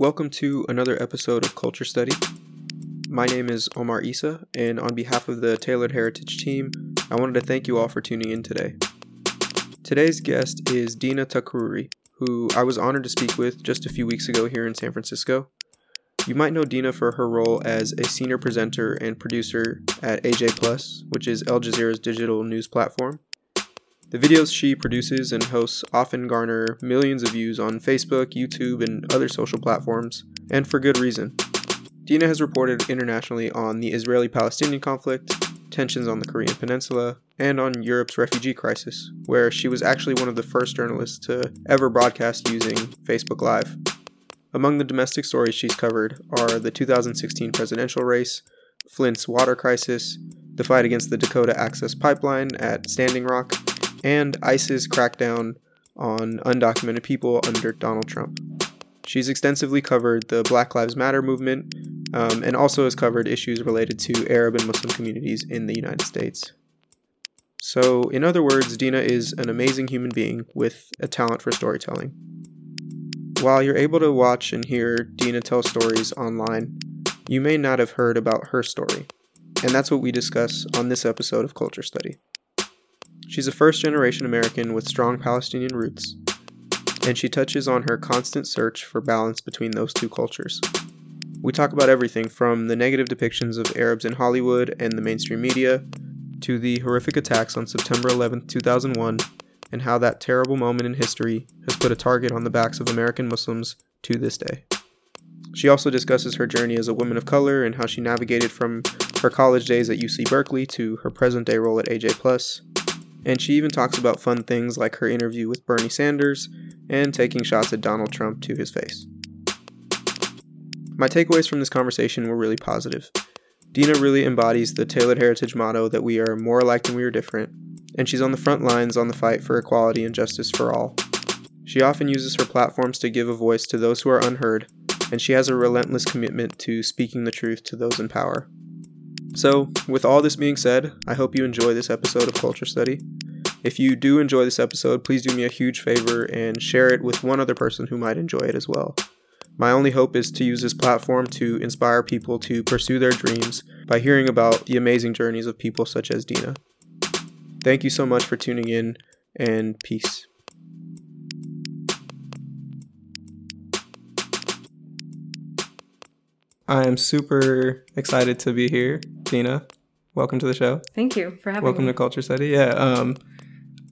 Welcome to another episode of Culture Study. My name is Omar Isa, and on behalf of the Tailored Heritage team, I wanted to thank you all for tuning in today. Today's guest is Dena Takruri, who I was honored to speak with just a few weeks ago here in San Francisco. You might know Dena for her role as a senior presenter and producer at AJ Plus, which is Al Jazeera's digital news platform. The videos she produces and hosts often garner millions of views on Facebook, YouTube, and other social platforms, and for good reason. Dena has reported internationally on the Israeli Palestinian conflict, tensions on the Korean Peninsula, and on Europe's refugee crisis, where she was actually one of the first journalists to ever broadcast using Facebook Live. Among the domestic stories she's covered are the 2016 presidential race, Flint's water crisis, the fight against the Dakota Access Pipeline at Standing Rock, and ICE's crackdown on undocumented people under Donald Trump. She's extensively covered the Black Lives Matter movement um, and also has covered issues related to Arab and Muslim communities in the United States. So, in other words, Dena is an amazing human being with a talent for storytelling. While you're able to watch and hear Dena tell stories online, you may not have heard about her story, and that's what we discuss on this episode of Culture Study. She's a first generation American with strong Palestinian roots, and she touches on her constant search for balance between those two cultures. We talk about everything from the negative depictions of Arabs in Hollywood and the mainstream media to the horrific attacks on September 11, 2001, and how that terrible moment in history has put a target on the backs of American Muslims to this day. She also discusses her journey as a woman of color and how she navigated from her college days at UC Berkeley to her present day role at AJ Plus, and she even talks about fun things like her interview with Bernie Sanders and taking shots at Donald Trump to his face. My takeaways from this conversation were really positive. Dena really embodies the tailored heritage motto that we are more alike than we are different, and she's on the front lines on the fight for equality and justice for all. She often uses her platforms to give a voice to those who are unheard, and she has a relentless commitment to speaking the truth to those in power. So, with all this being said, I hope you enjoy this episode of Culture Study. If you do enjoy this episode, please do me a huge favor and share it with one other person who might enjoy it as well. My only hope is to use this platform to inspire people to pursue their dreams by hearing about the amazing journeys of people such as Dena. Thank you so much for tuning in, and peace. I am super excited to be here, Dena. Welcome to the show. Thank you for having Welcome me. Welcome to Culture Study. Yeah. Um,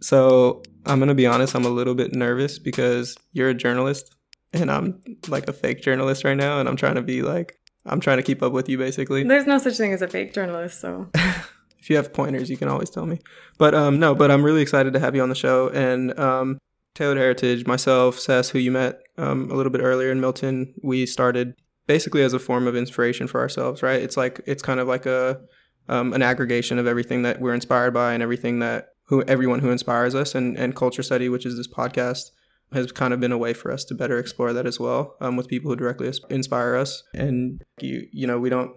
so I'm gonna be honest. I'm a little bit nervous because you're a journalist, and I'm like a fake journalist right now, and I'm trying to be like I'm trying to keep up with you basically. There's no such thing as a fake journalist, so if you have pointers, you can always tell me. But um, no, but I'm really excited to have you on the show. And um, Tailored Heritage, myself, Sess, who you met um, a little bit earlier in Milton, we started basically as a form of inspiration for ourselves, right? It's like it's kind of like a um, an aggregation of everything that we're inspired by and everything that who everyone who inspires us. And and culture study, which is this podcast, has kind of been a way for us to better explore that as well um, with people who directly inspire us. And you you know we don't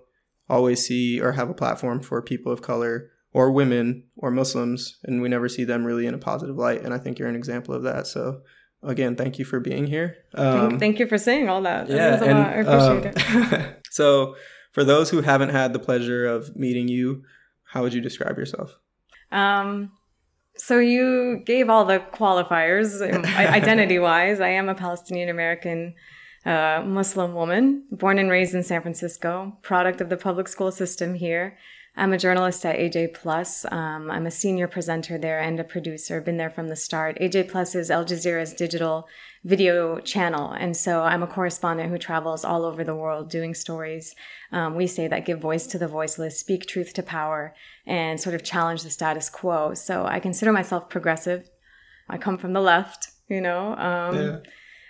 always see or have a platform for people of color or women or Muslims, and we never see them really in a positive light. And I think you're an example of that. So again, thank you for being here. Um, thank, thank, you for saying all that. that yeah, and, I appreciate um, it. so for those who haven't had the pleasure of meeting you, how would you describe yourself? Um, so you gave all the qualifiers identity wise. I am a Palestinian American uh, Muslim woman, born and raised in San Francisco, product of the public school system here. I'm a journalist at AJ Plus. Um, I'm a senior presenter there and a producer. Been there from the start. AJ Plus is Al Jazeera's digital video channel, and so I'm a correspondent who travels all over the world doing stories. Um, we say that give voice to the voiceless, speak truth to power, and sort of challenge the status quo. So I consider myself progressive. I come from the left, you know. Um, yeah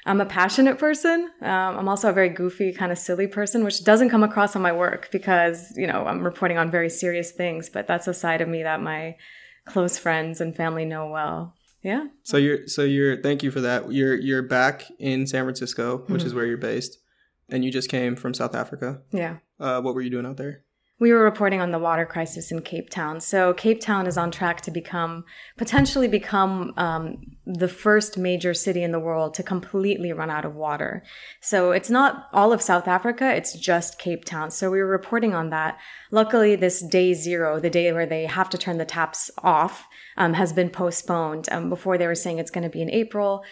I'm a passionate person. Um, I'm also a very goofy, kind of silly person, which doesn't come across on my work because, you know, I'm reporting on very serious things, but that's a side of me that my close friends and family know well. Yeah. So you're, so you're, thank you for that. You're, you're back in San Francisco, which mm-hmm. is where you're based, and you just came from South Africa. Yeah. Uh, what were you doing out there? We were reporting on the water crisis in Cape Town. So Cape Town is on track to become, potentially become um, the first major city in the world to completely run out of water. So it's not all of South Africa, it's just Cape Town. So we were reporting on that. Luckily, this day zero, the day where they have to turn the taps off, um, has been postponed. Um, before they were saying it's going to be in April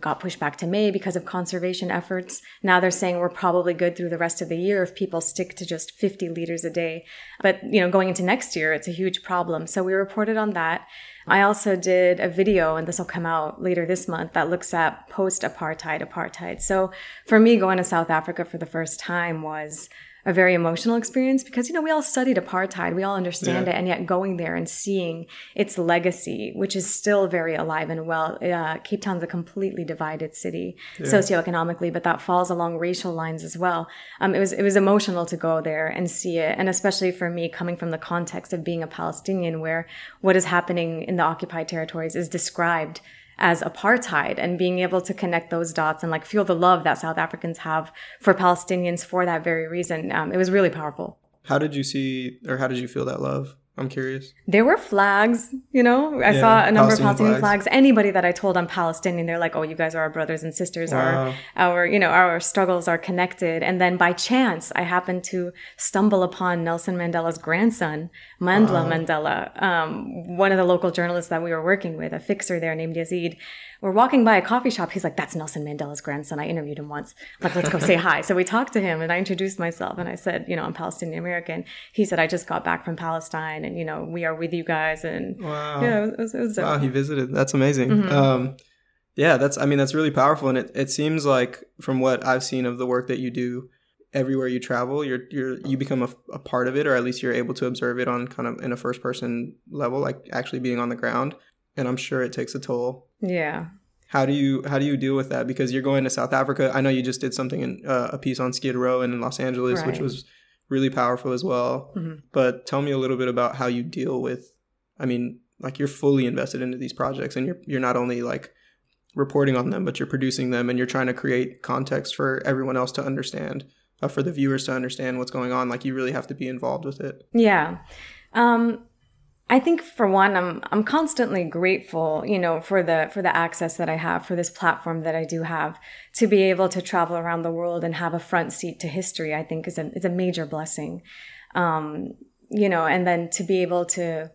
got pushed back to May because of conservation efforts. Now they're saying we're probably good through the rest of the year if people stick to just 50 liters a day. But, you know, going into next year, it's a huge problem. So we reported on that. I also did a video, and this will come out later this month, that looks at post apartheid apartheid. So for me, going to South Africa for the first time was a very emotional experience because you know we all studied apartheid we all understand yeah. it and yet going there and seeing its legacy which is still very alive and well uh, cape town's a completely divided city yeah. socioeconomically but that falls along racial lines as well um, it was it was emotional to go there and see it and especially for me coming from the context of being a palestinian where what is happening in the occupied territories is described as apartheid and being able to connect those dots and like feel the love that South Africans have for Palestinians for that very reason. Um, it was really powerful. How did you see or how did you feel that love? I'm curious. There were flags, you know. I yeah, saw a number Palestinian of Palestinian flags. flags. Anybody that I told I'm Palestinian, they're like, "Oh, you guys are our brothers and sisters. Wow. Our, our, you know, our struggles are connected." And then by chance, I happened to stumble upon Nelson Mandela's grandson, Mandla wow. Mandela, um, one of the local journalists that we were working with, a fixer there named Yazid we're walking by a coffee shop. He's like, that's Nelson Mandela's grandson. I interviewed him once. I'm like, let's go say hi. So we talked to him and I introduced myself and I said, you know, I'm Palestinian American. He said, I just got back from Palestine and, you know, we are with you guys. And wow. yeah, it was, it was wow, he visited. That's amazing. Mm-hmm. Um, yeah, that's, I mean, that's really powerful. And it, it seems like from what I've seen of the work that you do, everywhere you travel, you're you're you become a, a, part of it, or at least you're able to observe it on kind of in a first person level, like actually being on the ground and I'm sure it takes a toll. Yeah. How do you how do you deal with that? Because you're going to South Africa. I know you just did something in uh, a piece on Skid Row and in Los Angeles, right. which was really powerful as well. Mm-hmm. But tell me a little bit about how you deal with. I mean, like you're fully invested into these projects, and you're you're not only like reporting on them, but you're producing them, and you're trying to create context for everyone else to understand, uh, for the viewers to understand what's going on. Like you really have to be involved with it. Yeah. Um, I think for one, I'm I'm constantly grateful, you know, for the for the access that I have, for this platform that I do have, to be able to travel around the world and have a front seat to history. I think is a is a major blessing, um, you know, and then to be able to,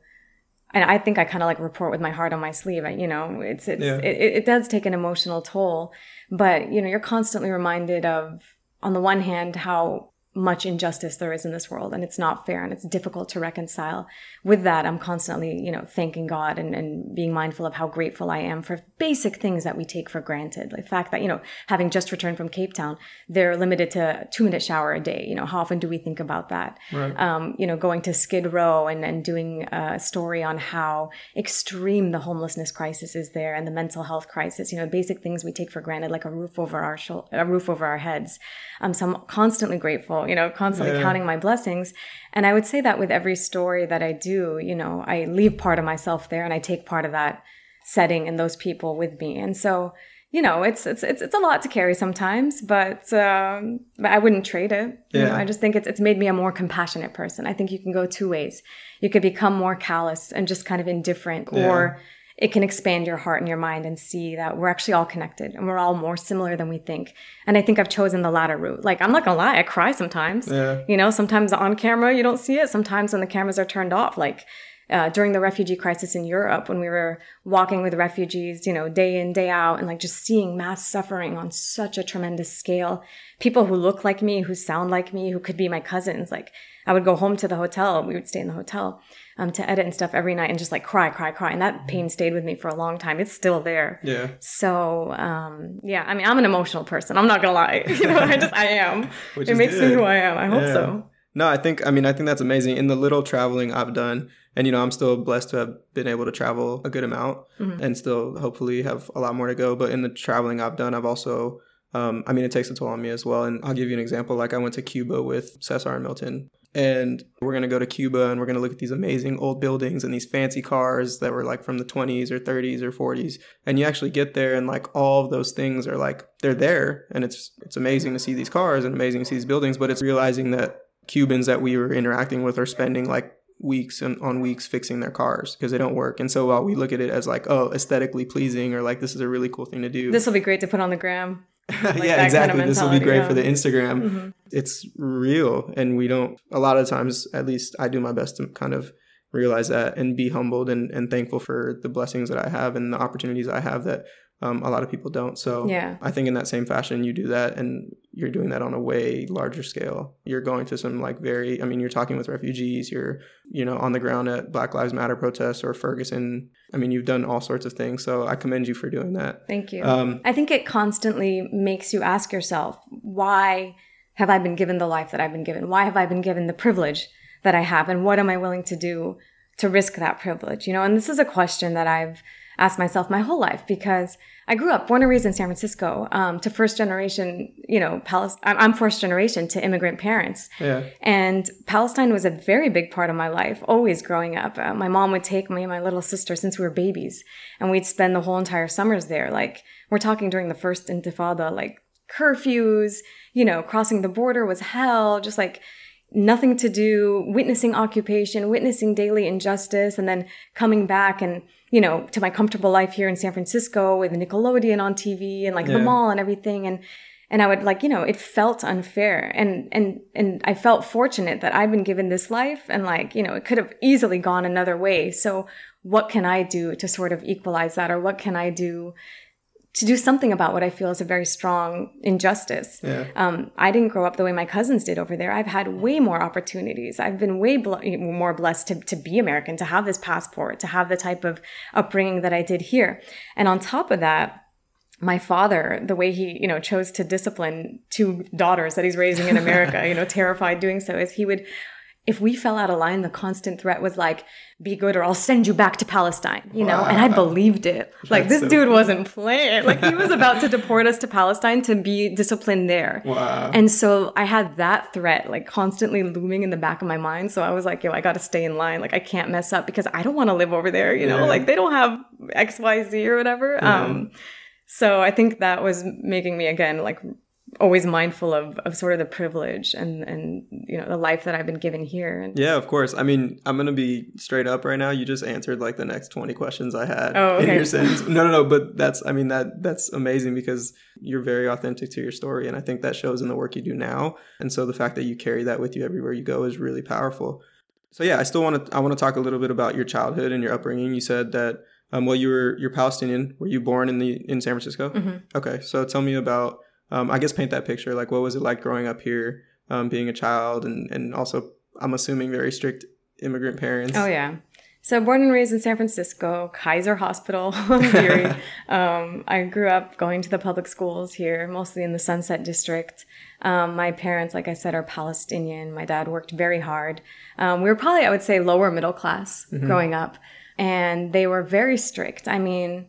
and I think I kind of like report with my heart on my sleeve. You know, it's it's yeah. it, it does take an emotional toll, but you know, you're constantly reminded of, on the one hand, how much injustice there is in this world and it's not fair and it's difficult to reconcile. With that i'm constantly you know thanking god and, and being mindful of how grateful i am for basic things that we take for granted. The fact that you know having just returned from cape town they're limited to a two minute shower a day. You know how often do we think about that? Right. um, you know going to skid row and, and doing a story on how extreme the homelessness crisis is there and the mental health crisis. You know basic things we take for granted like a roof over our sh- a roof over our heads. Um, so i'm constantly grateful you know, constantly yeah. counting my blessings. And I would say that with every story that I do, you know, I leave part of myself there and I take part of that setting and those people with me. And so, you know, it's it's it's, it's a lot to carry sometimes, but um, I wouldn't trade it. Yeah. You know, I just think it's it's made me a more compassionate person. I think you can go two ways. You could become more callous and just kind of indifferent, yeah. or it can expand your heart and your mind and see that we're actually all connected and we're all more similar than we think. And I think I've chosen the latter route. Like, I'm not gonna lie, I cry sometimes. Yeah. You know, sometimes on camera you don't see it. Sometimes when the cameras are turned off, like uh, during the refugee crisis in Europe, when we were walking with refugees, you know, day in, day out, and like just seeing mass suffering on such a tremendous scale. People who look like me, who sound like me, who could be my cousins. Like, I would go home to the hotel, we would stay in the hotel um, to edit and stuff every night and just like cry, cry, cry. And that pain stayed with me for a long time. It's still there. Yeah. So, um, yeah, I mean, I'm an emotional person. I'm not going to lie. you know, I just, I am. Which it makes good. me who I am. I hope yeah. so. No, I think, I mean, I think that's amazing. In the little traveling I've done, and, you know, I'm still blessed to have been able to travel a good amount mm-hmm. and still hopefully have a lot more to go. But in the traveling I've done, I've also, um, I mean, it takes a toll on me as well. And I'll give you an example. Like I went to Cuba with Cesar and Milton and we're going to go to Cuba and we're going to look at these amazing old buildings and these fancy cars that were like from the 20s or 30s or 40s and you actually get there and like all of those things are like they're there and it's it's amazing to see these cars and amazing to see these buildings but it's realizing that Cubans that we were interacting with are spending like weeks and on weeks fixing their cars because they don't work. And so while we look at it as like, oh, aesthetically pleasing or like this is a really cool thing to do. This will be great to put on the gram. Like yeah, exactly. Kind of this will be great yeah. for the Instagram. Mm-hmm. It's real. And we don't, a lot of times, at least I do my best to kind of realize that and be humbled and, and thankful for the blessings that I have and the opportunities I have that um, a lot of people don't. So yeah. I think in that same fashion, you do that and you're doing that on a way larger scale. You're going to some like very, I mean, you're talking with refugees, you're, you know, on the ground at Black Lives Matter protests or Ferguson. I mean, you've done all sorts of things. So I commend you for doing that. Thank you. Um, I think it constantly makes you ask yourself, why have I been given the life that I've been given? Why have I been given the privilege that I have? And what am I willing to do to risk that privilege? You know, and this is a question that I've asked myself my whole life because I grew up, born and raised in San Francisco, um, to first generation, you know, Palestine. I'm first generation to immigrant parents. Yeah. And Palestine was a very big part of my life, always growing up. Uh, my mom would take me and my little sister since we were babies, and we'd spend the whole entire summers there. Like, we're talking during the first intifada, like curfews, you know, crossing the border was hell, just like, nothing to do, witnessing occupation, witnessing daily injustice, and then coming back and, you know, to my comfortable life here in San Francisco with Nickelodeon on TV and like yeah. the mall and everything. And, and I would like, you know, it felt unfair. And, and, and I felt fortunate that I've been given this life and like, you know, it could have easily gone another way. So what can I do to sort of equalize that? Or what can I do to do something about what I feel is a very strong injustice. Yeah. Um, I didn't grow up the way my cousins did over there. I've had way more opportunities. I've been way bl- more blessed to, to be American, to have this passport, to have the type of upbringing that I did here. And on top of that, my father, the way he, you know, chose to discipline two daughters that he's raising in America, you know, terrified doing so, is he would if we fell out of line, the constant threat was like, be good or I'll send you back to Palestine, you know? Wow. And I believed it. Like, That's this so dude cool. wasn't playing. Like, he was about to deport us to Palestine to be disciplined there. Wow. And so I had that threat, like, constantly looming in the back of my mind. So I was like, yo, I got to stay in line. Like, I can't mess up because I don't want to live over there, you know? Yeah. Like, they don't have XYZ or whatever. Yeah. Um, so I think that was making me, again, like, always mindful of, of sort of the privilege and and you know the life that I've been given here. Yeah, of course. I mean, I'm gonna be straight up right now. You just answered like the next 20 questions I had oh, okay. in your sentence. No, no, no. But that's I mean that that's amazing because you're very authentic to your story, and I think that shows in the work you do now. And so the fact that you carry that with you everywhere you go is really powerful. So yeah, I still want to I want to talk a little bit about your childhood and your upbringing. You said that um, well, you were you're Palestinian. Were you born in the in San Francisco? Mm-hmm. Okay, so tell me about um, I guess paint that picture. Like, what was it like growing up here, um, being a child, and and also I'm assuming very strict immigrant parents. Oh yeah. So born and raised in San Francisco, Kaiser Hospital Erie. um, I grew up going to the public schools here, mostly in the Sunset District. Um, my parents, like I said, are Palestinian. My dad worked very hard. Um, we were probably, I would say, lower middle class mm-hmm. growing up, and they were very strict. I mean,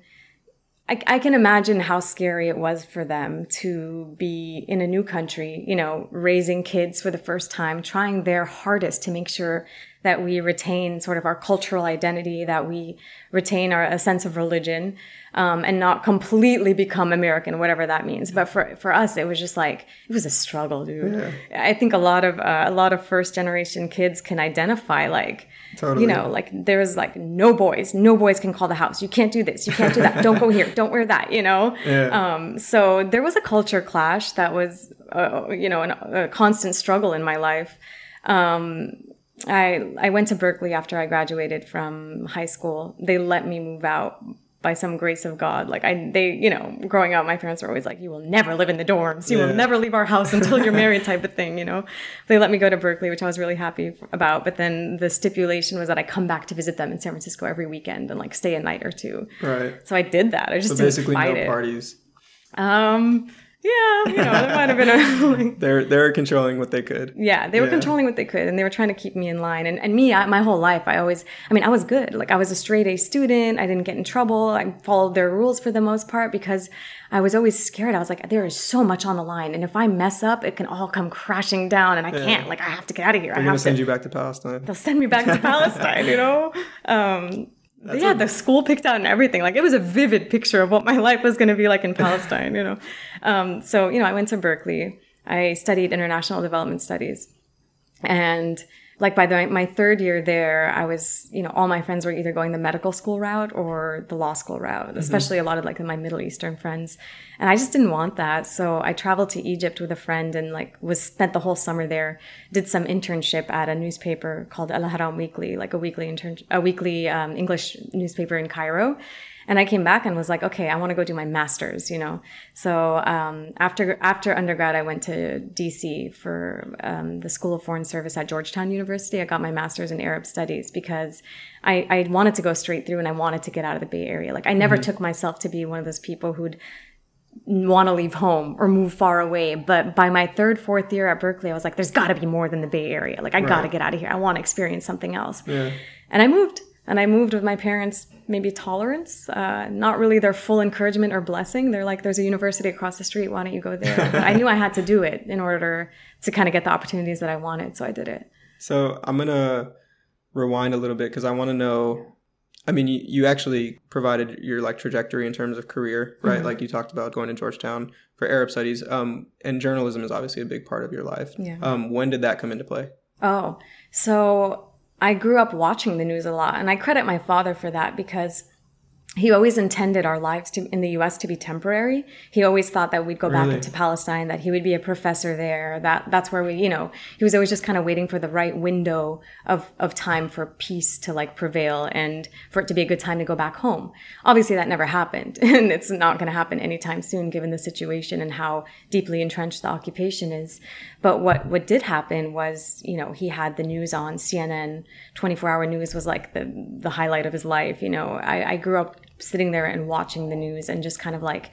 I, I, can imagine how scary it was for them to be in a new country, you know, raising kids for the first time, trying their hardest to make sure that we retain sort of our cultural identity, that we retain our a sense of religion, um, and not completely become American, whatever that means. But for for us, it was just like it was a struggle, dude. Yeah. I think a lot of uh, a lot of first generation kids can identify like Totally. You know, like there's like no boys, no boys can call the house. You can't do this. You can't do that. don't go here. Don't wear that. You know. Yeah. Um, so there was a culture clash that was, uh, you know, an, a constant struggle in my life. Um, I I went to Berkeley after I graduated from high school. They let me move out by some grace of God. Like I, they, you know, growing up, my parents were always like, "You will never live in the dorms. You yeah. will never leave our house until you're married," type of thing. You know, they let me go to Berkeley, which I was really happy about. But then the stipulation was that I come back to visit them in San Francisco every weekend and like stay a night or two. Right. So I did that. I just so basically no it. parties. Um, yeah, you know, there might have been a. Like, they're they're controlling what they could. Yeah, they were yeah. controlling what they could, and they were trying to keep me in line. And and me, I, my whole life, I always, I mean, I was good. Like I was a straight A student. I didn't get in trouble. I followed their rules for the most part because I was always scared. I was like, there is so much on the line, and if I mess up, it can all come crashing down, and I yeah. can't. Like I have to get out of here. They're I gonna have send to, you back to Palestine. They'll send me back to Palestine. You know. Um, that's yeah, a- the school picked out and everything. Like it was a vivid picture of what my life was going to be like in Palestine, you know. Um, so, you know, I went to Berkeley. I studied international development studies. And like by the, my third year there, I was, you know, all my friends were either going the medical school route or the law school route, mm-hmm. especially a lot of like my Middle Eastern friends. And I just didn't want that. So I traveled to Egypt with a friend and like was spent the whole summer there, did some internship at a newspaper called Al Ahram Weekly, like a weekly intern, a weekly um, English newspaper in Cairo. And I came back and was like, okay, I want to go do my master's, you know. So um, after after undergrad, I went to DC for um, the School of Foreign Service at Georgetown University. I got my master's in Arab Studies because I, I wanted to go straight through and I wanted to get out of the Bay Area. Like I never mm-hmm. took myself to be one of those people who'd want to leave home or move far away. But by my third, fourth year at Berkeley, I was like, there's got to be more than the Bay Area. Like I right. got to get out of here. I want to experience something else. Yeah. And I moved and I moved with my parents, maybe tolerance, uh, not really their full encouragement or blessing. They're like, there's a university across the street. Why don't you go there? I knew I had to do it in order to kind of get the opportunities that I wanted. So I did it. So I'm going to rewind a little bit because I want to know. I mean, you, you actually provided your like trajectory in terms of career, right? Mm-hmm. Like you talked about going to Georgetown for Arab studies, um, and journalism is obviously a big part of your life. Yeah. Um, when did that come into play? Oh, so I grew up watching the news a lot, and I credit my father for that because he always intended our lives to in the US to be temporary. He always thought that we'd go really? back into Palestine, that he would be a professor there, that that's where we, you know, he was always just kind of waiting for the right window of of time for peace to like prevail and for it to be a good time to go back home. Obviously that never happened, and it's not going to happen anytime soon given the situation and how deeply entrenched the occupation is. But what what did happen was, you know, he had the news on CNN, 24-hour news was like the the highlight of his life, you know. I, I grew up sitting there and watching the news and just kind of like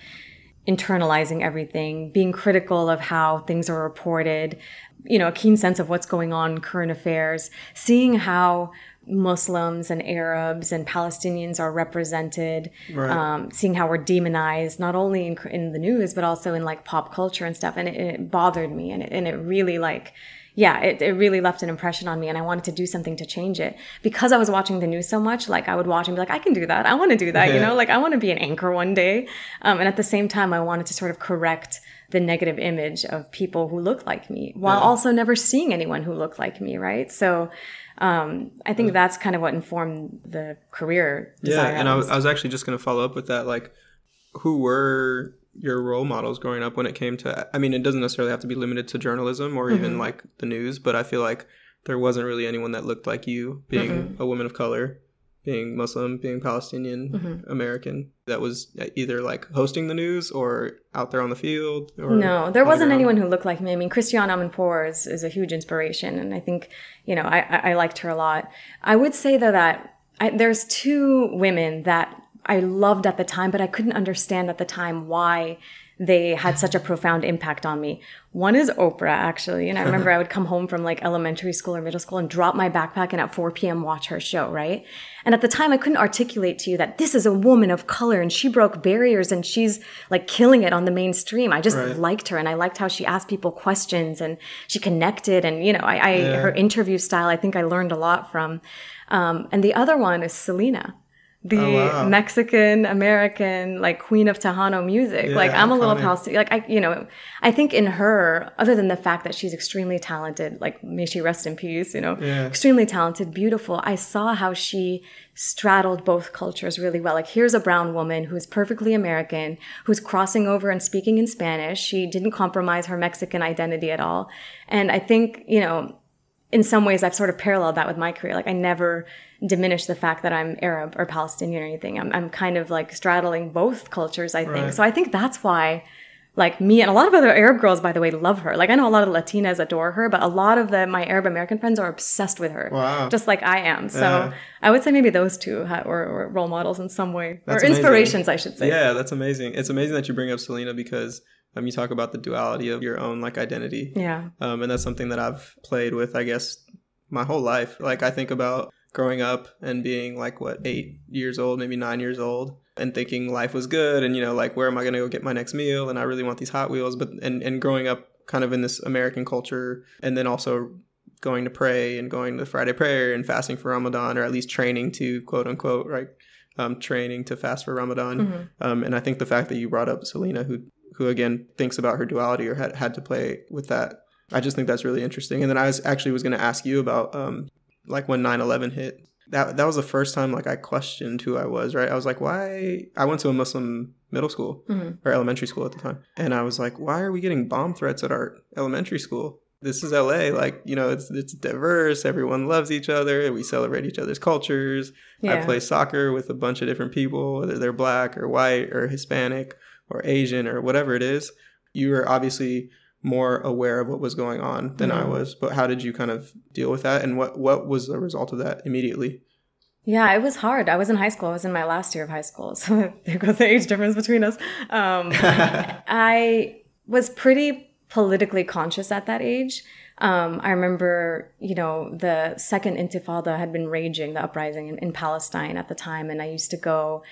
internalizing everything, being critical of how things are reported, you know, a keen sense of what's going on, current affairs, seeing how Muslims and Arabs and Palestinians are represented, right. um, seeing how we're demonized, not only in, in, the news, but also in like pop culture and stuff. And it, it bothered me and it, and it really like, yeah, it, it really left an impression on me and I wanted to do something to change it. Because I was watching the news so much, like I would watch and be like, I can do that. I want to do that, yeah. you know, like I want to be an anchor one day. Um, and at the same time, I wanted to sort of correct the negative image of people who look like me while yeah. also never seeing anyone who looked like me, right? So um, I think that's kind of what informed the career. Yeah, and I was, I was actually just going to follow up with that. Like, who were your role models growing up when it came to i mean it doesn't necessarily have to be limited to journalism or mm-hmm. even like the news but i feel like there wasn't really anyone that looked like you being mm-hmm. a woman of color being muslim being palestinian mm-hmm. american that was either like hosting the news or out there on the field no there wasn't anyone who looked like me i mean christiane amanpour is, is a huge inspiration and i think you know i, I liked her a lot i would say though that I, there's two women that I loved at the time, but I couldn't understand at the time why they had such a profound impact on me. One is Oprah, actually. And I remember I would come home from like elementary school or middle school and drop my backpack and at 4 p.m. watch her show, right? And at the time, I couldn't articulate to you that this is a woman of color and she broke barriers and she's like killing it on the mainstream. I just right. liked her and I liked how she asked people questions and she connected. And, you know, I, I yeah. her interview style, I think I learned a lot from. Um, and the other one is Selena the oh, wow. Mexican American like queen of Tejano music. Yeah, like I'm a little Palestinian. Like I, you know, I think in her, other than the fact that she's extremely talented, like may she rest in peace, you know, yeah. extremely talented, beautiful. I saw how she straddled both cultures really well. Like here's a brown woman who's perfectly American, who's crossing over and speaking in Spanish. She didn't compromise her Mexican identity at all. And I think, you know, in some ways I've sort of paralleled that with my career. Like I never diminish the fact that I'm Arab or Palestinian or anything. I'm, I'm kind of like straddling both cultures, I think. Right. So I think that's why, like me and a lot of other Arab girls, by the way, love her. Like I know a lot of Latinas adore her, but a lot of the my Arab American friends are obsessed with her, wow. just like I am. So yeah. I would say maybe those two were, role models in some way, that's or amazing. inspirations, I should say. Yeah, that's amazing. It's amazing that you bring up Selena because um, you talk about the duality of your own like identity. Yeah. Um, and that's something that I've played with, I guess, my whole life. Like I think about growing up and being like what eight years old maybe nine years old and thinking life was good and you know like where am i going to go get my next meal and i really want these hot wheels but and, and growing up kind of in this american culture and then also going to pray and going to friday prayer and fasting for ramadan or at least training to quote unquote right um, training to fast for ramadan mm-hmm. um, and i think the fact that you brought up selena who who again thinks about her duality or had, had to play with that I just think that's really interesting. And then I was actually was going to ask you about um, like when 9/11 hit. That that was the first time like I questioned who I was. Right, I was like, why? I went to a Muslim middle school Mhm. or elementary school at the time, and I was like, why are we getting bomb threats at our elementary school? This is LA, like you know, it's it's diverse. Everyone loves each other. We celebrate each other's cultures. I play soccer with a bunch of different people, whether they're black or white or Hispanic or Asian or whatever it is. You are obviously more aware of what was going on than I Mhm. was. But how did you kind of deal with that, and what what was the result of that immediately? Yeah, it was hard. I was in high school. I was in my last year of high school. So there goes the age difference between us. Um, I was pretty politically conscious at that age. Um, I remember, you know, the second intifada had been raging, the uprising in, in Palestine at the time. And I used to go.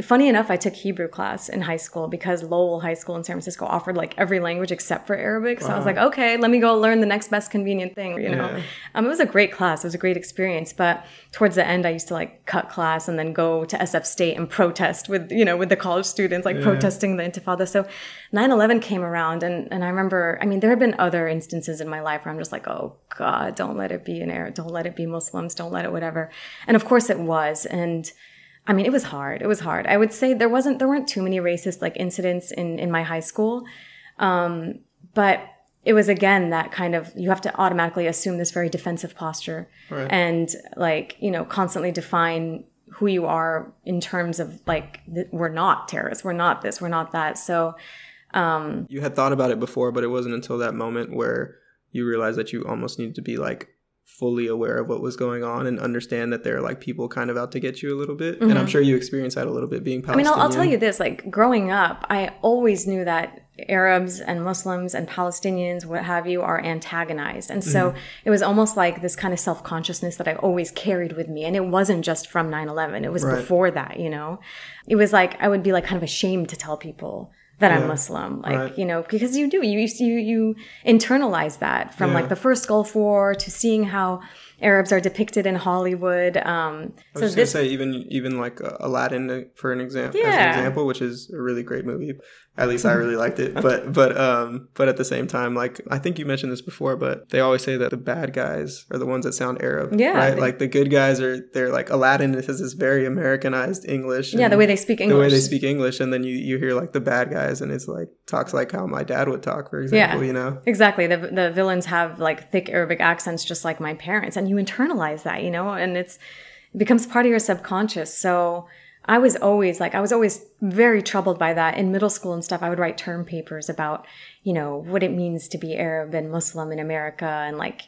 Funny enough, I took Hebrew class in high school because Lowell High School in San Francisco offered like every language except for Arabic. So I was like, okay, let me go learn the next best convenient thing, you know? Yeah. Um, it was a great class. It was a great experience. But towards the end, I used to like cut class and then go to SF State and protest with, you know, with the college students, like Yeah. protesting the Intifada. So 9-11 came around and, and I remember, I mean, there have been other instances in my life where I'm just like, oh God, don't let it be an Arab. Don't let it be Muslims. Don't let it whatever. And of course it was. And I mean, it was hard. It was hard. I would say there wasn't, there weren't too many racist like incidents in, in my high school. Um, but it was again that kind of you have to automatically assume this very defensive posture Right. and like you know constantly define who you are in terms of like th- we're not terrorists we're not this we're not that so um you had thought about it before, but it wasn't until that moment where you realized that you almost needed to be like fully aware of what was going on and understand that there are like people kind of out to get you a little bit. And I'm Mhm. sure you experienced that a little bit being i mean Palestinian. I'll, I'll tell you this like growing up i always knew that arabs and muslims and palestinians what have you are antagonized and so it was almost like this kind of self-consciousness that i always carried with me and it wasn't just from 9-11 it was Right. before that you know it was like i would be like kind of ashamed to tell people that Yeah. i'm muslim like Right. you know because you do you you you internalize that from Yeah. like the first gulf war to seeing how arabs are depicted in hollywood um I was so this gonna say even even like uh, Aladdin uh, for an example as an Yeah. example, which is a really great movie. At least I really liked it. But but um but at the same time, like I think you mentioned this before, but they always say that the bad guys are the ones that sound Arab. Yeah, Right? they- like the good guys are they're like Aladdin has this very Americanized English. yeah the way they speak english the way they speak English, and then you you hear like the bad guys, and it's like talks like how my dad would talk, for example. You know. Exactly. The the villains have like thick Arabic accents just like my parents and you internalize that, you know, and it's it becomes part of your subconscious. So I was always like I was always very troubled by that. In middle school and stuff, I would write term papers about, you know, what it means to be Arab and Muslim in America and like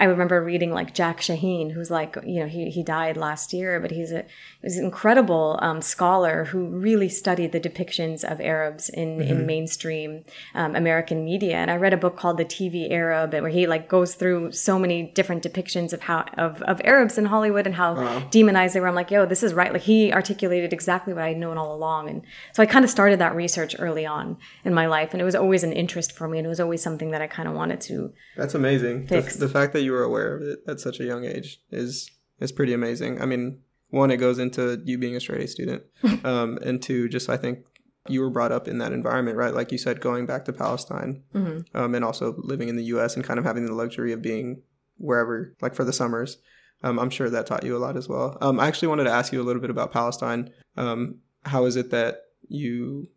I remember reading like Jack Shaheen, who's like, you know, he, he died last year, but he's a he's an incredible um, scholar who really studied the depictions of Arabs in, in mainstream um, American media. And I read a book called The TV Arab, where he like goes through so many different depictions of how of, of Arabs in Hollywood and how Wow. demonized they were. I'm like, yo, this is right. Like he articulated exactly what I'd known all along. And so I kind of started that research early on in my life, and it was always an interest for me, and it was always something that I kind of wanted to. That's amazing. The, the fact that you were aware of it at such a young age is is pretty amazing. I mean, one, it goes into you being a straight A student, um, and two, just I think you were brought up in that environment, right? Like you said, going back to Palestine, Mhm. um, and also living in the U.S. and kind of having the luxury of being wherever, like for the summers. Um, I'm sure that taught you a lot as well. Um, I actually wanted to ask you a little bit about Palestine. Um, how is it that you?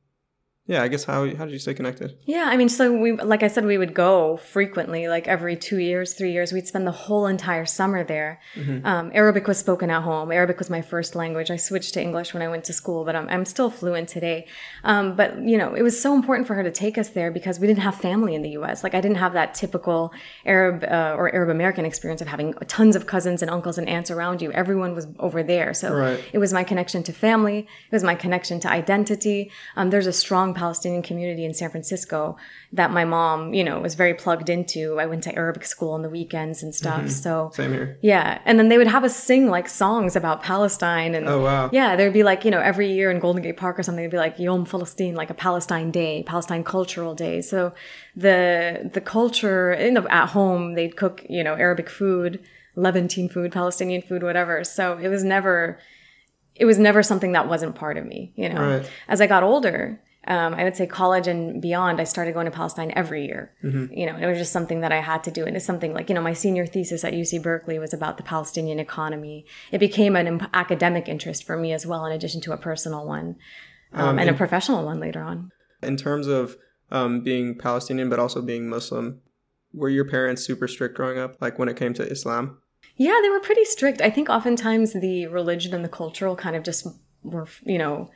Yeah, I guess how how did you stay connected? Yeah, I mean, so we, like I said, we would go frequently, like every two years, three years. We'd spend the whole entire summer there. Mhm. Um, Arabic was spoken at home. Arabic was my first language. I switched to English when I went to school, but I'm, I'm still fluent today. Um, but, you know, it was so important for her to take us there because we didn't have family in the US. Like, I didn't have that typical Arab uh, or Arab American experience of having tons of cousins and uncles and aunts around you. Everyone was over there. So Right. it was my connection to family. It was my connection to identity. Um, there's a strong Palestinian community in San Francisco that my mom, you know, was very plugged into. I went to Arabic school on the weekends and stuff. Mm-hmm. So Same here. yeah, and then they would have us sing like songs about Palestine and Oh wow. yeah, there'd be like, you know, every year in Golden Gate Park or something, it'd be like Yom Palestine, like a Palestine Day, Palestine Cultural Day. So the the culture, you know, at home they'd cook, you know, Arabic food, Levantine food, Palestinian food, whatever. So it was never it was never something that wasn't part of me, you know. Right. As I got older, um, I would say college and beyond, I started going to Palestine every year. Mm-hmm. You know, it was just something that I had to do. And it's something like, you know, my senior thesis at UC Berkeley was about the Palestinian economy. It became an academic interest for me as well, in addition to a personal one um, um, and a professional one later on. In terms of um, being Palestinian, but also being Muslim, were your parents super strict growing up, like when it came to Islam? Yeah, they were pretty strict. I think oftentimes the religion and the cultural kind of just were, you know,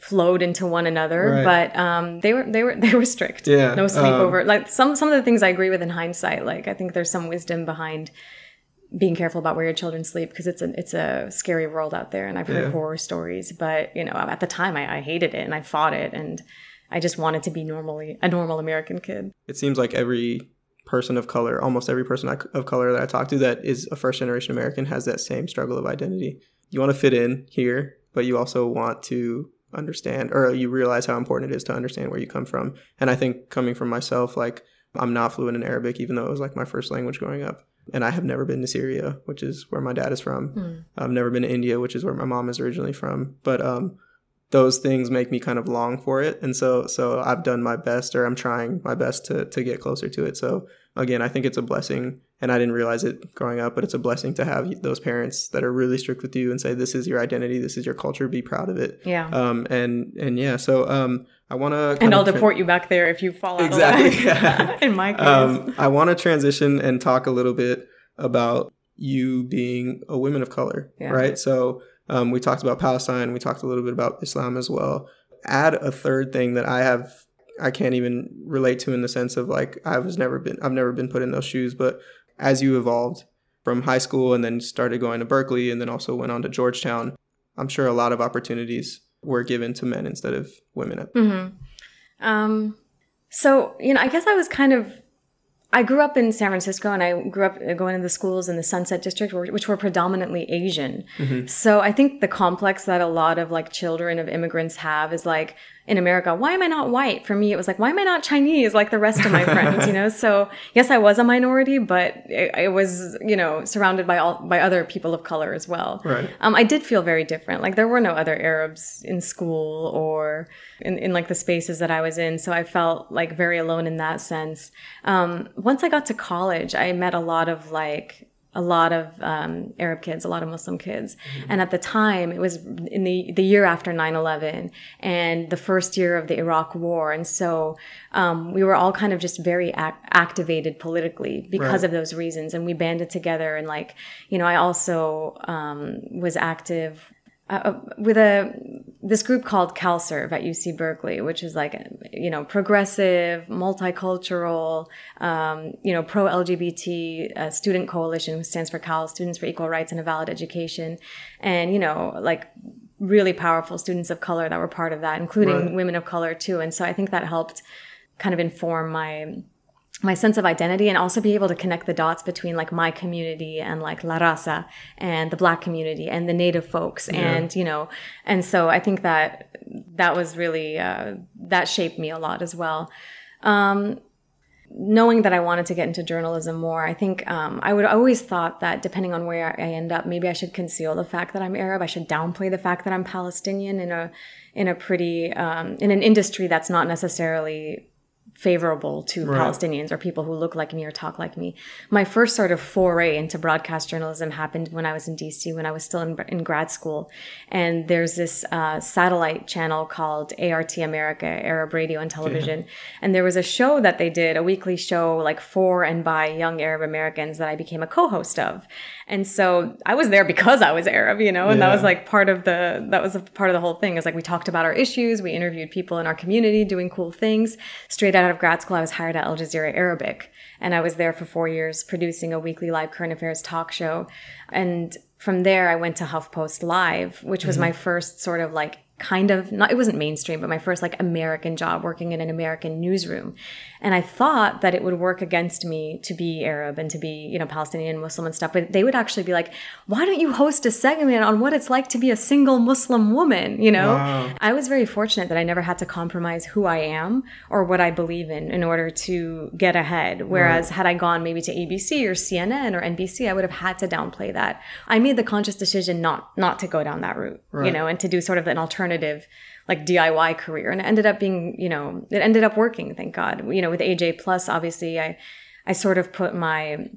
flowed into one another right. but um, they were they were they were strict yeah no sleepover um, like some some of the things i agree with in hindsight like i think there's some wisdom behind being careful about where your children sleep because it's a it's a scary world out there and i've heard yeah. horror stories but you know at the time I, I hated it and i fought it and i just wanted to be normally a normal american kid it seems like every person of color almost every person of color that i talk to that is a first generation american has that same struggle of identity you want to fit in here but you also want to understand or you realize how important it is to understand where you come from. And I think coming from myself, like I'm not fluent in Arabic, even though it was like my first language growing up. And I have never been to Syria, which is where my dad is from. Mm. I've never been to India, which is where my mom is originally from. But um, those things make me kind of long for it. And so so I've done my best or I'm trying my best to to get closer to it. So again, I think it's a blessing and I didn't realize it growing up, but it's a blessing to have those parents that are really strict with you and say this is your identity, this is your culture, be proud of it. Yeah. Um. And and yeah. So um. I want to. And I'll tra- deport you back there if you fall out. Exactly. Yeah. In my case. Um. I want to transition and talk a little bit about you being a woman of color. Yeah. Right. So um, we talked about Palestine. We talked a little bit about Islam as well. Add a third thing that I have I can't even relate to in the sense of like I was never been I've never been put in those shoes, but as you evolved from high school and then started going to Berkeley and then also went on to Georgetown, I'm sure a lot of opportunities were given to men instead of women. Mm-hmm. Um, so you know, I guess I was kind of I grew up in San Francisco and I grew up going to the schools in the Sunset District, which were predominantly Asian. Mm-hmm. So I think the complex that a lot of like children of immigrants have is like, in America, why am I not white? For me, it was like, why am I not Chinese like the rest of my friends, you know? So yes, I was a minority, but it, it, was, you know, surrounded by all, by other people of color as well. Right. Um, I did feel very different. Like there were no other Arabs in school or in, in like the spaces that I was in. So I felt like very alone in that sense. Um, once I got to college, I met a lot of like a lot of um, Arab kids, a lot of Muslim kids. Mm-hmm. And at the time, it was in the, the year after 9 11 and the first year of the Iraq War. And so um, we were all kind of just very ac- activated politically because right. of those reasons. And we banded together. And, like, you know, I also um, was active uh, uh, with a this group called CalServe at UC Berkeley, which is like you know progressive, multicultural, um, you know pro LGBT uh, student coalition, which stands for CAL, Students for Equal Rights and a Valid Education, and you know like really powerful students of color that were part of that, including right. women of color too. And so I think that helped kind of inform my my sense of identity and also be able to connect the dots between like my community and like La Raza and the black community and the native folks yeah. and you know and so I think that that was really uh, that shaped me a lot as well. Um, knowing that I wanted to get into journalism more, I think um, I would always thought that depending on where I end up, maybe I should conceal the fact that I'm Arab. I should downplay the fact that I'm Palestinian in a in a pretty um, in an industry that's not necessarily favorable to right. Palestinians or people who look like me or talk like me. My first sort of foray into broadcast journalism happened when I was in DC, when I was still in, in grad school. And there's this uh, satellite channel called ART America, Arab Radio and Television. Yeah. And there was a show that they did, a weekly show like for and by young Arab Americans that I became a co host of. And so I was there because I was Arab, you know, and yeah. that was like part of the that was a part of the whole thing. Is like we talked about our issues, we interviewed people in our community doing cool things. Straight out of grad school, I was hired at Al Jazeera Arabic, and I was there for four years producing a weekly live current affairs talk show. And from there, I went to HuffPost Live, which was mm-hmm. my first sort of like kind of not it wasn't mainstream but my first like american job working in an american newsroom and i thought that it would work against me to be arab and to be you know palestinian muslim and stuff but they would actually be like why don't you host a segment on what it's like to be a single muslim woman you know wow. i was very fortunate that i never had to compromise who i am or what i believe in in order to get ahead whereas right. had i gone maybe to abc or cnn or nbc i would have had to downplay that i made the conscious decision not not to go down that route right. you know and to do sort of an alternative alternative like DIY career. And it ended up being, you know, it ended up working, thank God. You know, with AJ Plus, obviously I I sort of put my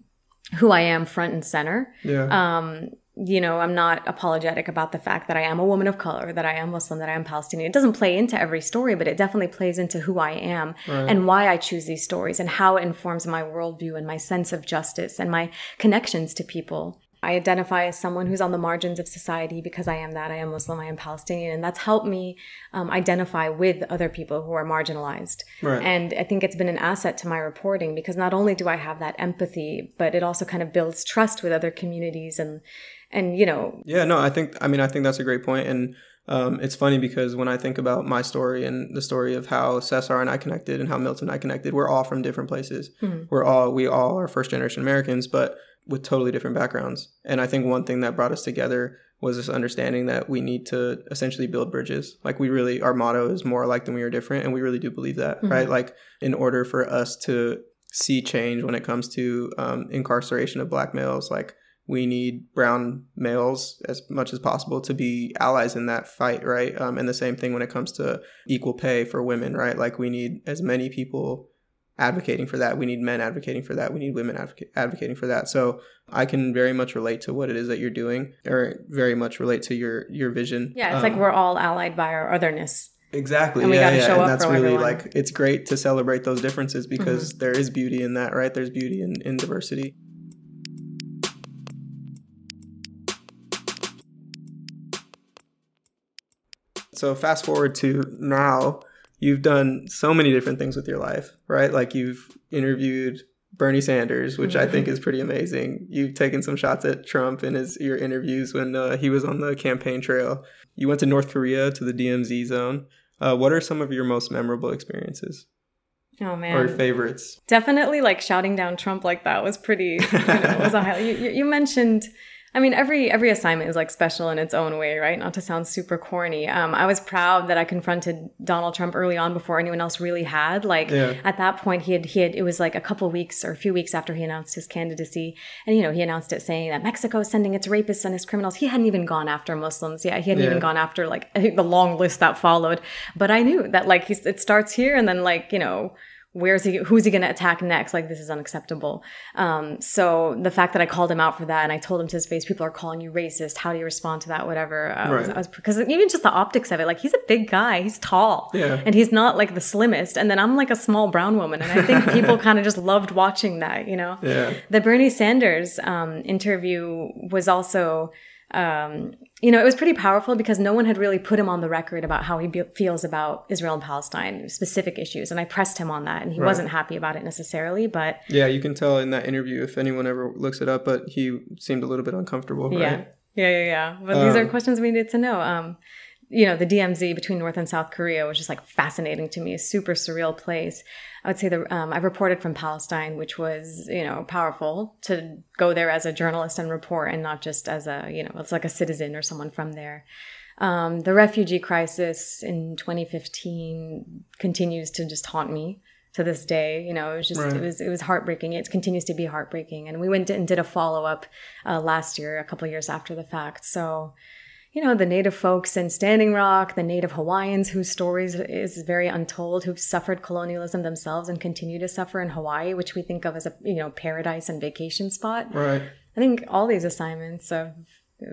who I am front and center. Yeah. Um, you know, I'm not apologetic about the fact that I am a woman of color, that I am Muslim, that I am Palestinian. It doesn't play into every story, but it definitely plays into who I am Right. and why I choose these stories and how it informs my worldview and my sense of justice and my connections to people. I identify as someone who's on the margins of society because I am that. I am Muslim, I am Palestinian. And that's helped me um, identify with other people who are marginalized. Right. And I think it's been an asset to my reporting because not only do I have that empathy, but it also kind of builds trust with other communities and, and you know, Yeah, no, I think I mean I think that's a great point. and um, it's funny because when I think about my story and the story of how Cesar and I connected and how Milton and I connected, we're all from different places. Mhm. We're all we all are first generation Americans, but with totally different backgrounds. And I think one thing that brought us together was this understanding that we need to essentially build bridges. Like we really, our motto is more alike than we are different, and we really do believe that, Mhm. right? Like in order for us to see change when it comes to um, incarceration of black males, like we need brown males as much as possible to be allies in that fight, right? Um, and the same thing when it comes to equal pay for women, right? Like we need as many people advocating for that. We need men advocating for that. We need women advoca- advocating for that. So I can very much relate to what it is that you're doing, or very much relate to your your vision. yeah, it's Um, like we're all allied by our otherness. Exactly. And we yeah, gotta yeah. show and up that's for really everyone. Mm-hmm. like it's great to celebrate those differences because there is beauty in that, right? There's beauty in, in diversity. So fast forward to now, you've done so many different things with your life, right? Like you've interviewed Bernie Sanders, which I think is pretty amazing. You've taken some shots at Trump in his your interviews when uh, he was on the campaign trail. You went to North Korea to the DMZ zone. Uh, what are some of your most memorable experiences Oh man. or favorites? definitely like shouting down Trump like that was pretty. You know, was a highlight. You, you mentioned. I mean, every every assignment is like special in its own way, right? Not to sound super corny. Um, I was proud that I confronted Donald Trump early on before anyone else really had. Like Yeah. at that point, he had he had it was like a couple weeks or a few weeks after he announced his candidacy, and you know he announced it saying that Mexico is sending its rapists and its criminals. He hadn't even gone after Muslims. Yeah, he hadn't Yeah. even gone after like I think the long list that followed. But I knew that like he's, it starts here, and then like you know where's he who's he going to attack next like this is unacceptable um, so the fact that i called him out for that and i told him to his face people are calling you racist how do you respond to that whatever uh, Right. I was because even just the optics of it like he's a big guy he's tall Yeah. and he's not like the slimmest and then i'm like a small brown woman and i think people kind of just loved watching that you know Yeah. the Bernie Sanders um, interview was also, um, you know, it was pretty powerful because no one had really put him on the record about how he be- feels about Israel and Palestine, specific issues. And I pressed him on that, and he Right. wasn't happy about it necessarily. But Yeah, you can tell in that interview if anyone ever looks it up, but he seemed a little bit uncomfortable, right? yeah, yeah, yeah, yeah. But these are Um, questions we need to know. Um, you know, the DMZ between North and South Korea was just like fascinating to me, a super surreal place. I would say the um, I reported from Palestine, which was you know powerful to go there as a journalist and report, and not just as a you know it's like a citizen or someone from there. Um, the refugee crisis in 2015 continues to just haunt me to this day. You know, it was just Right. it was it was heartbreaking. It continues to be heartbreaking, and we went and did a follow up uh, last year, a couple years after the fact. So you know, the native folks in Standing Rock, the native Hawaiians whose stories is very untold, who've suffered colonialism themselves and continue to suffer in Hawaii, which we think of as a, you know, paradise and vacation spot. Right. I think all these assignments of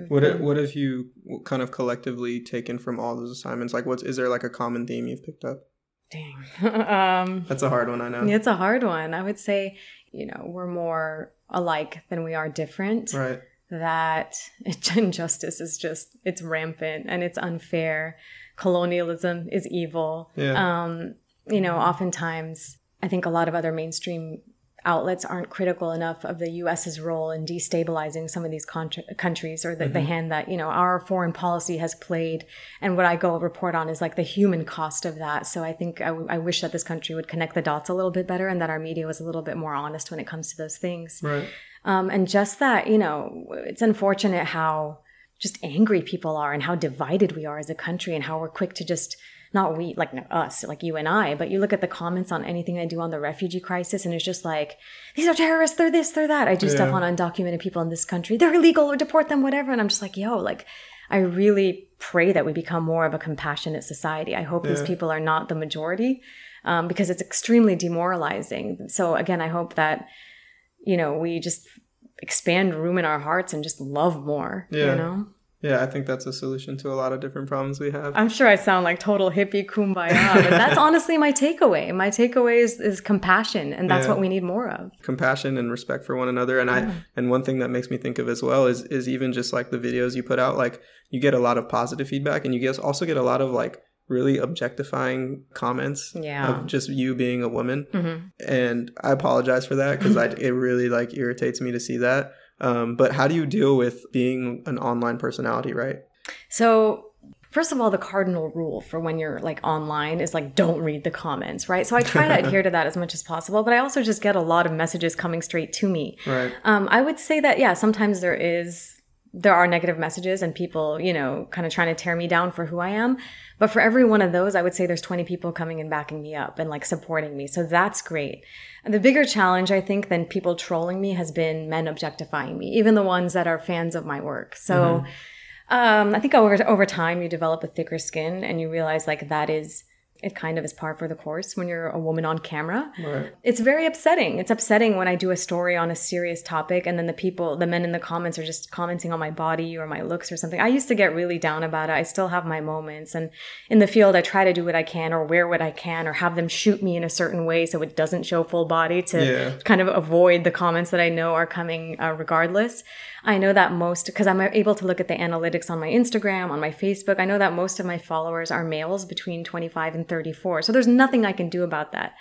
What have, what have you kind of collectively taken from all those assignments? Like, what's is there like a common theme you've picked up? dang. um That's a hard one, I know. it's a hard one. I would say, you know, we're more alike than we are different. Right. That injustice is just it's rampant and it's unfair. Colonialism is evil. Yeah. um you know oftentimes i think a lot of other mainstream outlets aren't critical enough of the us's role in destabilizing some of these contr countries or the, the hand that you know our foreign policy has played. And what i go report on is like the human cost of that. So i think I, w- I wish that this country would connect the dots a little bit better and that our media was a little bit more honest when it comes to those things. Right. Um, and just that, you know, it's unfortunate how just angry people are and how divided we are as a country and how we're quick to just not we like us like you and I but you look at the comments on anything I do on the refugee crisis and it's just like these are terrorists they're this they're that. I do stuff on undocumented people in this country. They're illegal or deport them whatever. And I'm just like yo like I really pray that we become more of a compassionate society. I hope these people are not the majority um, because it's extremely demoralizing. So again, I hope that you know we just expand room in our hearts and just love more. Yeah. You know, Yeah, I think that's a solution to a lot of different problems we have. I'm sure I sound like total hippie kumbaya, but that's honestly my takeaway. My takeaway is, is compassion, and that's Yeah. what we need more of. compassion and respect for one another and i and one thing that makes me think of as well is is even just like the videos you put out like you get a lot of positive feedback and you guys also get a lot of like really objectifying comments Yeah. of just you being a woman hmm and i apologize for that because it really like irritates me to see that um, but how do you deal with being an online personality right So, first of all, the cardinal rule for when you're like online is like don't read the comments, right? So I try to adhere to that as much as possible, but I also just get a lot of messages coming straight to me. right Um, I would say that yeah, sometimes there is there are negative messages and people, you know, kind of trying to tear me down for who I am. But for every one of those, I would say there's 20 people coming and backing me up and like supporting me. So that's great. And the bigger challenge, I think, than people trolling me has been men objectifying me, even the ones that are fans of my work. So um, I think over over time you develop a thicker skin and you realize like that is it kind of is par for the course when you're a woman on camera. right It's very upsetting. It's upsetting when I do a story on a serious topic and then the people, the men in the comments are just commenting on my body or my looks or something. I used to get really down about it. I still have my moments. And in the field, I try to do what I can or wear what I can or have them shoot me in a certain way so it doesn't show full body to Yeah. kind of avoid the comments that I know are coming uh, regardless. I know that most, because I'm able to look at the analytics on my Instagram, on my Facebook, I know that most of my followers are males between 25 and 34. So there's nothing I can do about that.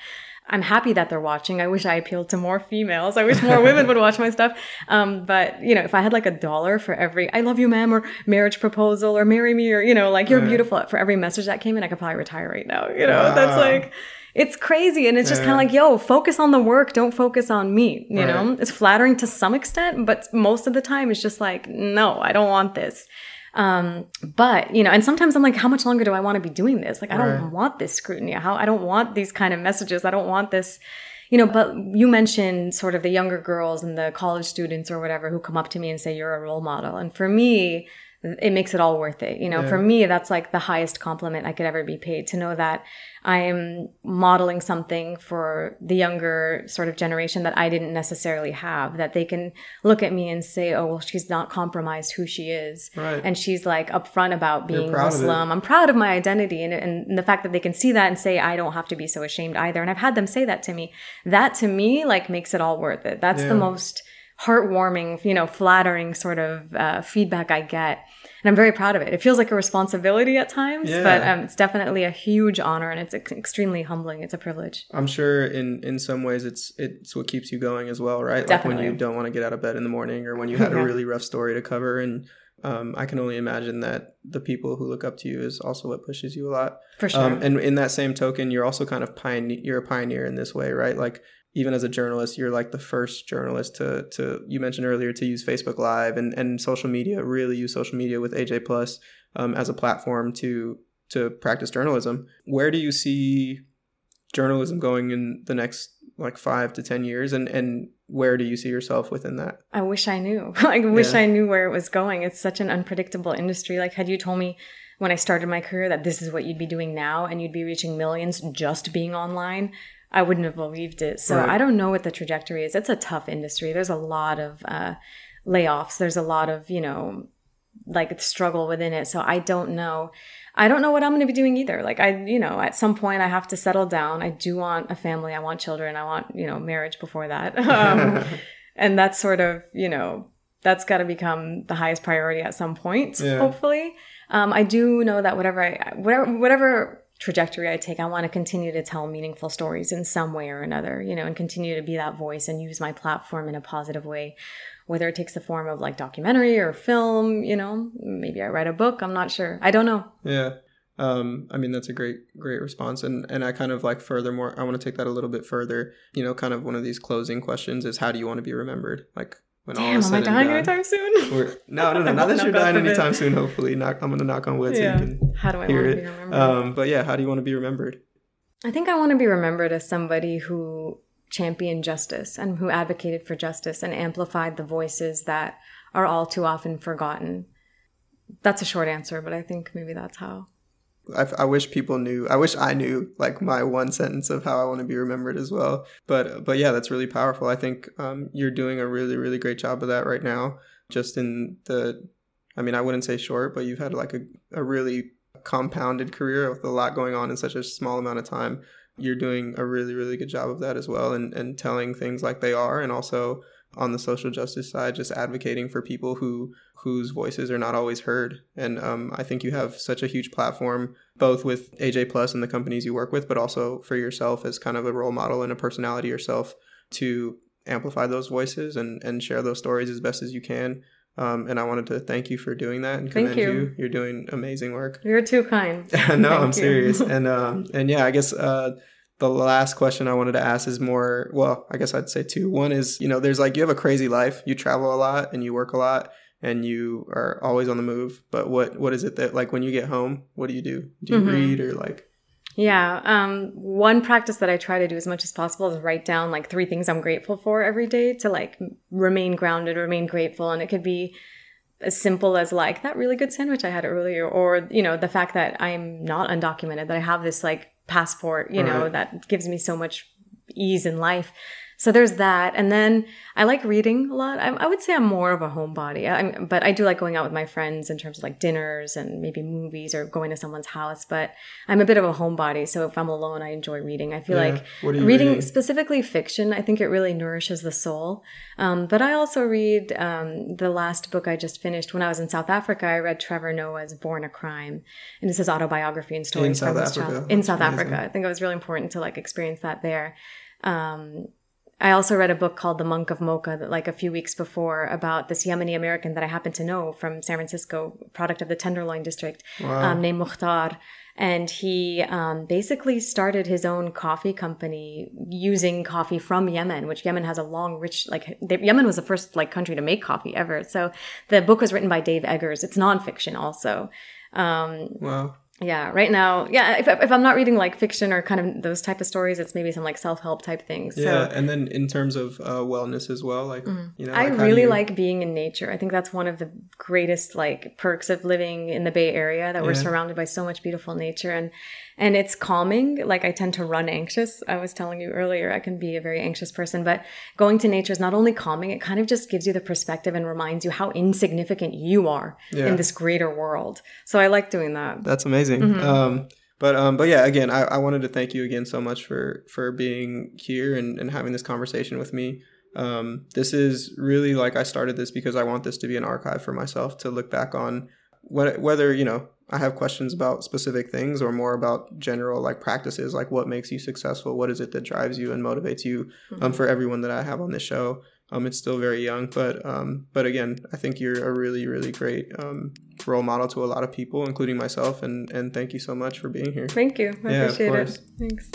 I'm happy that they're watching. I wish I appealed to more females. I wish more women would watch my stuff. Um, but you know, if I had like a dollar for every "I love you, ma'am" or marriage proposal or marry me or you know, like you're beautiful for every message that came in, I could probably retire right now. You know, that's like it's crazy and it's just kind of like yo focus on the work don't focus on me you know? It's flattering to some extent but most of the time it's just like no i don't want this. Um but you know and sometimes i'm like how much longer do i want to be doing this? Like i don't Right. want this scrutiny. How i don't want these kind of messages. I don't want this you know but you mentioned sort of the younger girls and the college students or whatever who come up to me and say you're a role model. And for me it makes it all worth it you know Yeah. for me that's like the highest compliment i could ever be paid to know that i am modeling something for the younger sort of generation that i didn't necessarily have that they can look at me and say oh well she's not compromised who she is Right. and she's like upfront about being proud of it. muslim i'm proud of my identity and, and the fact that they can see that and say i don't have to be so ashamed either and i've had them say that to me that to me like makes it all worth it that's Yeah. the most heartwarming, you know, flattering sort of uh, feedback I get. And I'm very proud of it. It feels like a responsibility at times, Yeah. but um, it's definitely a huge honor and it's ex- extremely humbling. It's a privilege. I'm sure in in some ways it's it's what keeps you going as well, right? Like when you don't want to get out of bed in the morning or when you had Yeah. a really rough story to cover and um, I can only imagine that the people who look up to you is also what pushes you a lot. For sure. Um, and in that same token, you're also kind of pioneer. You're a pioneer in this way, right? Like even as a journalist, you're like the first journalist to to you mentioned earlier to use Facebook Live and and social media. Really use social media with AJ Plus um, as a platform to to practice journalism. Where do you see journalism going in the next like five to ten years, and and where do you see yourself within that? I wish I knew. I wish Yeah. I knew where it was going. It's such an unpredictable industry. Like, had you told me when I started my career that this is what you'd be doing now and you'd be reaching millions just being online, I wouldn't have believed it. So Right. I don't know what the trajectory is. It's a tough industry. There's a lot of uh, layoffs. There's a lot of, you know, like struggle within it. So I don't know. I don't know what I'm going to be doing either. Like I, you know, at some point I have to settle down. I do want a family. I want children. I want, you know, marriage before that. Um, and that's sort of you know that's got to become the highest priority at some point Yeah. hopefully um, i do know that whatever i whatever whatever trajectory i take i want to continue to tell meaningful stories in some way or another you know and continue to be that voice and use my platform in a positive way whether it takes the form of like documentary or film you know maybe i write a book i'm not sure i don't know Yeah. Um, I mean that's a great, great response, and and I kind of like furthermore, I want to take that a little bit further. You know, kind of one of these closing questions is how do you want to be remembered? Like when all damn is am i dying done. anytime soon no, no, no, not that you're dying anytime soon. Hopefully, knock, I'm gonna knock on wood yeah so you can how do i want hear to it. be remembered Um, but yeah, how do you want to be remembered? I think I want to be remembered as somebody who championed justice and who advocated for justice and amplified the voices that are all too often forgotten. that's a short answer, but I think maybe that's how. I, I, wish people knew. I wish I knew like my one sentence of how I want to be remembered as well. But but yeah, that's really powerful. I think um, you're doing a really really great job of that right now. Just in the, I mean, I wouldn't say short, but you've had like a, a really compounded career with a lot going on in such a small amount of time. You're doing a really really good job of that as well, and and telling things like they are, and also on the social justice side, just advocating for people who whose voices are not always heard. And um, I think you have such a huge platform, both with AJ Plus and the companies you work with, but also for yourself as kind of a role model and a personality yourself to amplify those voices and, and share those stories as best as you can. Um, and I wanted to thank you for doing that and commend you. you. are doing amazing work. You're too kind. no, thank I'm serious. and um, and yeah, I guess uh, the last question I wanted to ask is more, well, I guess I'd say two. One is, you know, there's like you have a crazy life. You travel a lot and you work a lot and you are always on the move. But what what is it that like when you get home, what do you do? Do you mm-hmm. read or like yeah. Um, one practice that I try to do as much as possible is write down like three things I'm grateful for every day to like remain grounded, remain grateful. And it could be as simple as like that really good sandwich I had earlier, or, you know, the fact that I'm not undocumented, that I have this like passport, you know, that gives me so much ease in life. So there's that. And then I like reading a lot. I, I would say I'm more of a homebody, I'm, but I do like going out with my friends in terms of like dinners and maybe movies or going to someone's house. But I'm a bit of a homebody. So if I'm alone, I enjoy reading. I feel yeah. like reading, reading, specifically fiction, I think it really nourishes the soul. Um, but I also read um, the last book I just finished when I was in South Africa. I read Trevor Noah's Born a Crime. And it's his autobiography and stories in from South his Africa. child. In South amazing. Africa. I think it was really important to like experience that there. Um, I also read a book called The Monk of Mocha that like a few weeks before about this Yemeni American that I happen to know from San Francisco, product of the Tenderloin district, wow. um, named Mukhtar. And he um, basically started his own coffee company using coffee from Yemen, which Yemen has a long, rich, like, Yemen was the first, like, country to make coffee ever. So the book was written by Dave Eggers. It's nonfiction also. Um, wow yeah right now yeah if, if i'm not reading like fiction or kind of those type of stories it's maybe some like self-help type things yeah so, and then in terms of uh, wellness as well like mm-hmm. you know like i really you... like being in nature i think that's one of the greatest like perks of living in the bay area that we're surrounded by so much beautiful nature and and it's calming. Like I tend to run anxious. I was telling you earlier, I can be a very anxious person, but going to nature is not only calming, it kind of just gives you the perspective and reminds you how insignificant you are yeah. in this greater world. So I like doing that. That's amazing. Mm-hmm. Um, but um, but yeah, again, I, I wanted to thank you again so much for for being here and, and having this conversation with me. Um, this is really like I started this because I want this to be an archive for myself to look back on whether you know I have questions about specific things or more about general like practices, like what makes you successful, what is it that drives you and motivates you. Mm-hmm. Um, for everyone that I have on this show, um, it's still very young, but um, but again, I think you're a really really great um, role model to a lot of people, including myself. And and thank you so much for being here. Thank you. I yeah, appreciate it. Thanks.